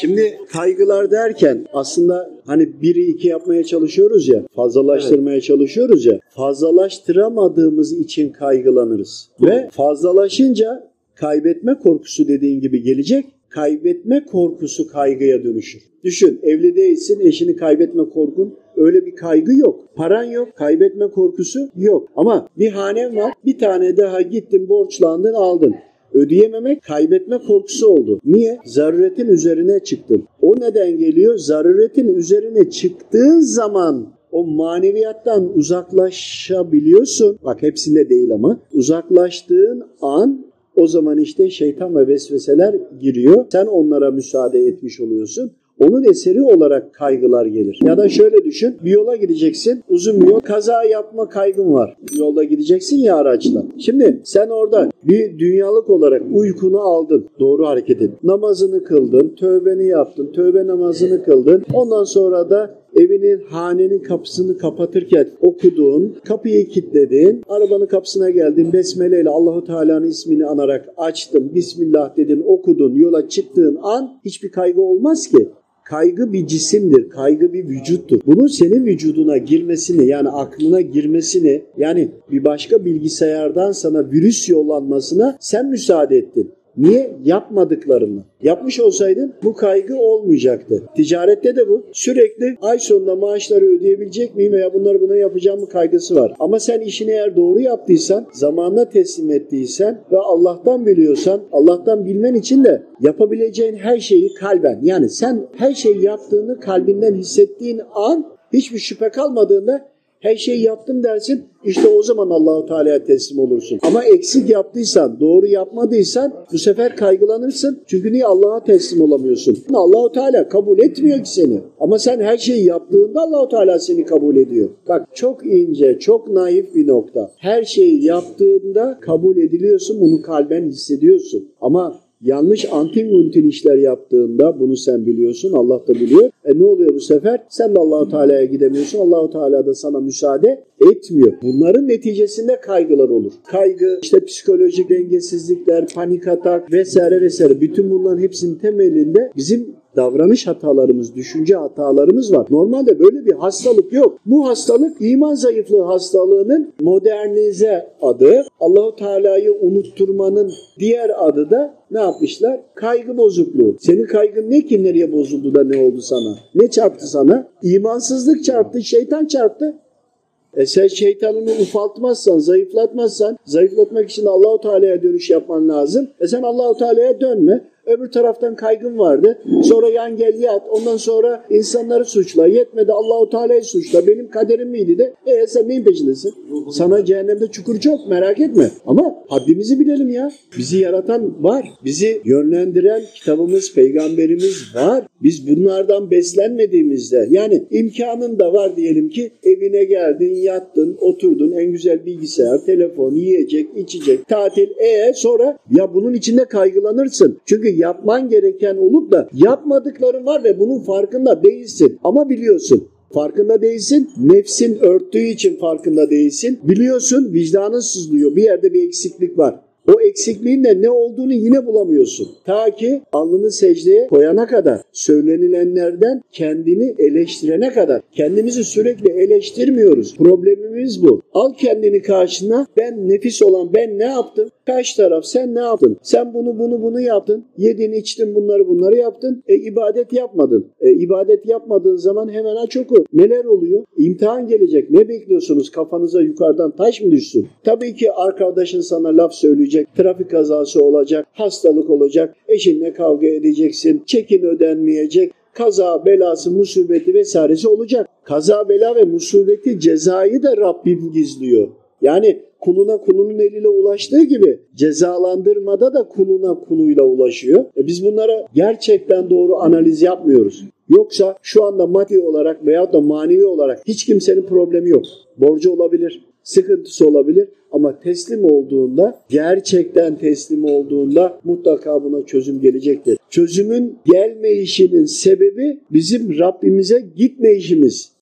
Şimdi kaygılar derken aslında hani biri iki yapmaya çalışıyoruz ya, fazlalaştırmaya çalışıyoruz ya, fazlalaştıramadığımız için kaygılanırız. Ve fazlalaşınca kaybetme korkusu dediğin gibi gelecek. Kaybetme korkusu kaygıya dönüşür. Düşün evli değilsin eşini kaybetme korkun öyle bir kaygı yok. Paran yok kaybetme korkusu yok. Ama bir hanem var bir tane daha gittin borçlandın aldın. Ödeyememek kaybetme korkusu oldu. Niye? Zaruretin üzerine çıktın. O neden geliyor? Zaruretin üzerine çıktığın zaman o maneviyattan uzaklaşabiliyorsun. Bak hepsinde değil ama. Uzaklaştığın an o zaman işte şeytan ve vesveseler giriyor. Sen onlara müsaade etmiş oluyorsun. Onun eseri olarak kaygılar gelir. Ya da şöyle düşün. Bir yola gideceksin. Uzun bir yol. Kaza yapma kaygın var. Yolda gideceksin ya araçla. Şimdi sen orada bir dünyalık olarak uykunu aldın. Doğru hareket et. Namazını kıldın. Tövbeni yaptın. Tövbe namazını kıldın. Ondan sonra da evinin, hanenin kapısını kapatırken okuduğun, kapıyı kilitledin, arabanın kapısına geldin, besmele ile Allahu Teala'nın ismini anarak açtın, Bismillah dedin, okudun, yola çıktığın an hiçbir kaygı olmaz ki. Kaygı bir cisimdir, kaygı bir vücuttur. Bunun senin vücuduna girmesini yani aklına girmesini yani bir başka bilgisayardan sana virüs yollanmasına sen müsaade ettin. Niye? Yapmadıklarını. Yapmış olsaydın bu kaygı olmayacaktı. Ticarette de bu. Sürekli ay sonunda maaşları ödeyebilecek miyim veya bunları buna yapacağım mı kaygısı var. Ama sen işini eğer doğru yaptıysan, zamanla teslim ettiysen ve Allah'tan biliyorsan, Allah'tan bilmen için de yapabileceğin her şeyi kalben yani sen her şeyi yaptığını kalbinden hissettiğin an hiçbir şüphe kalmadığında her şeyi yaptım dersin. İşte o zaman Allahu Teala'ya teslim olursun. Ama eksik yaptıysan, doğru yapmadıysan bu sefer kaygılanırsın. Çünkü niye Allah'a teslim olamıyorsun? Allahu Teala kabul etmiyor ki seni. Ama sen her şeyi yaptığında Allahu Teala seni kabul ediyor. Bak çok ince, çok naif bir nokta. Her şeyi yaptığında kabul ediliyorsun, bunu kalben hissediyorsun. Ama yanlış antin untin işler yaptığında bunu sen biliyorsun, Allah da biliyor. E ne oluyor bu sefer? Sen de Allahu Teala'ya gidemiyorsun. Allahu Teala da sana müsaade etmiyor. Bunların neticesinde kaygılar olur. Kaygı, işte psikolojik dengesizlikler, panik atak vesaire vesaire. Bütün bunların hepsinin temelinde bizim davranış hatalarımız, düşünce hatalarımız var. Normalde böyle bir hastalık yok. Bu hastalık iman zayıflığı hastalığının modernize adı. Allahu Teala'yı unutturmanın diğer adı da ne yapmışlar? Kaygı bozukluğu. Senin kaygın ne ki nereye bozuldu da ne oldu sana? Ne çarptı sana? İmansızlık çarptı, şeytan çarptı. E sen şeytanını ufaltmazsan, zayıflatmazsan, zayıflatmak için Allahu Teala'ya dönüş yapman lazım. E sen Allahu Teala'ya dönme. Öbür taraftan kaygın vardı. Sonra yan gel yat. Ondan sonra insanları suçla. Yetmedi Allahu Teala'yı suçla. Benim kaderim miydi de. E sen neyin peşindesin? Sana cehennemde çukur çok merak etme. Ama haddimizi bilelim ya. Bizi yaratan var. Bizi yönlendiren kitabımız, peygamberimiz var. Biz bunlardan beslenmediğimizde yani imkanın da var diyelim ki evine geldin, yattın, oturdun en güzel bilgisayar, telefon, yiyecek, içecek, tatil. E sonra ya bunun içinde kaygılanırsın. Çünkü yapman gereken olup da yapmadıkların var ve bunun farkında değilsin. Ama biliyorsun. Farkında değilsin. Nefsin örttüğü için farkında değilsin. Biliyorsun vicdanın sızlıyor. Bir yerde bir eksiklik var. O eksikliğin de ne olduğunu yine bulamıyorsun. Ta ki alnını secdeye koyana kadar, söylenilenlerden kendini eleştirene kadar. Kendimizi sürekli eleştirmiyoruz. Problemimiz bu. Al kendini karşına. Ben nefis olan ben ne yaptım? Kaç taraf sen ne yaptın? Sen bunu bunu bunu yaptın. Yedin içtin bunları bunları yaptın. E ibadet yapmadın. E ibadet yapmadığın zaman hemen aç oku. Neler oluyor? İmtihan gelecek. Ne bekliyorsunuz? Kafanıza yukarıdan taş mı düşsün? Tabii ki arkadaşın sana laf söyleyecek. Trafik kazası olacak. Hastalık olacak. Eşinle kavga edeceksin. Çekin ödenmeyecek kaza, belası, musibeti vesairesi olacak. Kaza, bela ve musibeti cezayı da Rabbim gizliyor. Yani kuluna kulunun eliyle ulaştığı gibi cezalandırmada da kuluna kuluyla ulaşıyor. E biz bunlara gerçekten doğru analiz yapmıyoruz. Yoksa şu anda maddi olarak veya da manevi olarak hiç kimsenin problemi yok. Borcu olabilir, sıkıntısı olabilir ama teslim olduğunda, gerçekten teslim olduğunda mutlaka buna çözüm gelecektir. Çözümün gelmeyişinin sebebi bizim Rabbimize gitmeyişimiz.